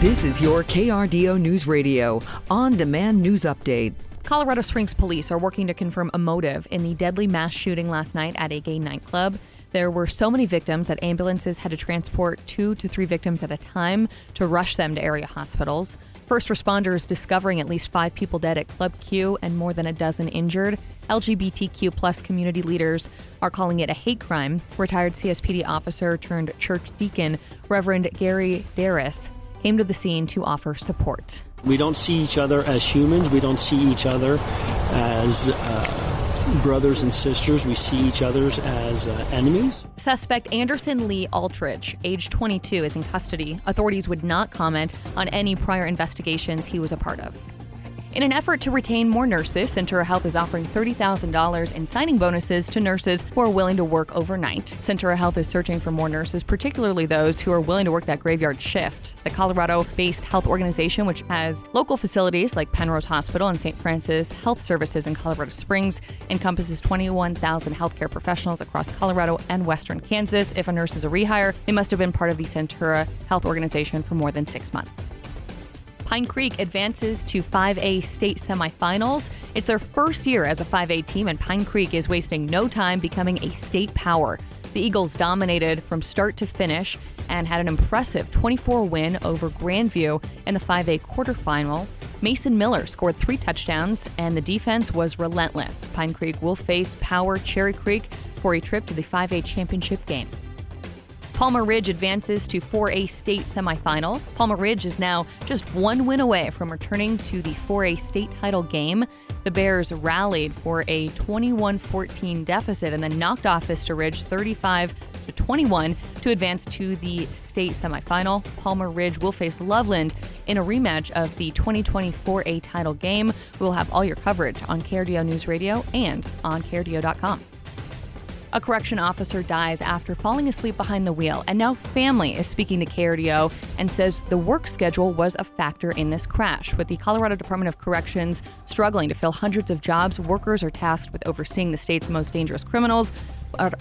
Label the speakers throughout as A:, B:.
A: This is your KRDO News Radio on demand news update.
B: Colorado Springs police are working to confirm a motive in the deadly mass shooting last night at a gay nightclub. There were so many victims that ambulances had to transport two to three victims at a time to rush them to area hospitals. First responders discovering at least five people dead at Club Q and more than a dozen injured. LGBTQ plus community leaders are calling it a hate crime. Retired CSPD officer turned church deacon Reverend Gary Darris came to the scene to offer support.
C: We don't see each other as humans. We don't see each other as uh, brothers and sisters. We see each other as uh, enemies.
B: Suspect Anderson Lee Aldrich, age 22, is in custody. Authorities would not comment on any prior investigations he was a part of. In an effort to retain more nurses, Centura Health is offering $30,000 in signing bonuses to nurses who are willing to work overnight. Centura Health is searching for more nurses, particularly those who are willing to work that graveyard shift. The Colorado based health organization, which has local facilities like Penrose Hospital and St. Francis Health Services in Colorado Springs, encompasses 21,000 healthcare professionals across Colorado and western Kansas. If a nurse is a rehire, they must have been part of the Centura Health organization for more than six months. Pine Creek advances to 5A state semifinals. It's their first year as a 5A team, and Pine Creek is wasting no time becoming a state power. The Eagles dominated from start to finish and had an impressive 24 win over Grandview in the 5A quarterfinal. Mason Miller scored three touchdowns, and the defense was relentless. Pine Creek will face Power Cherry Creek for a trip to the 5A championship game. Palmer Ridge advances to 4A state semifinals. Palmer Ridge is now just one win away from returning to the 4A state title game. The Bears rallied for a 21 14 deficit and then knocked off Vista Ridge 35 21 to advance to the state semifinal. Palmer Ridge will face Loveland in a rematch of the 2024 A title game. We will have all your coverage on KRDO News Radio and on KRDO.com. A correction officer dies after falling asleep behind the wheel, and now family is speaking to KRDO and says the work schedule was a factor in this crash. With the Colorado Department of Corrections struggling to fill hundreds of jobs, workers are tasked with overseeing the state's most dangerous criminals.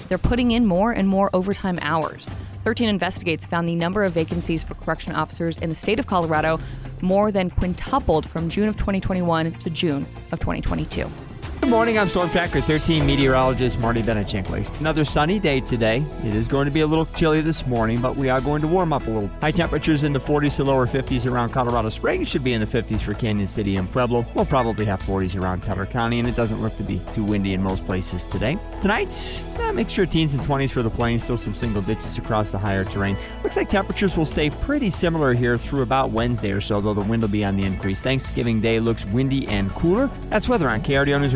B: They're putting in more and more overtime hours. 13 Investigates found the number of vacancies for correction officers in the state of Colorado more than quintupled from June of 2021 to June of 2022.
D: Good morning. I'm Storm Tracker 13 meteorologist Marty Benichinkley. Another sunny day today. It is going to be a little chilly this morning, but we are going to warm up a little. High temperatures in the 40s to lower 50s around Colorado Springs should be in the 50s for Cañon City and Pueblo. We'll probably have 40s around Teller County, and it doesn't look to be too windy in most places today. Tonight, a mixture of teens and 20s for the plains, still some single digits across the higher terrain. Looks like temperatures will stay pretty similar here through about Wednesday or so, though the wind will be on the increase. Thanksgiving Day looks windy and cooler. That's weather on KRDO News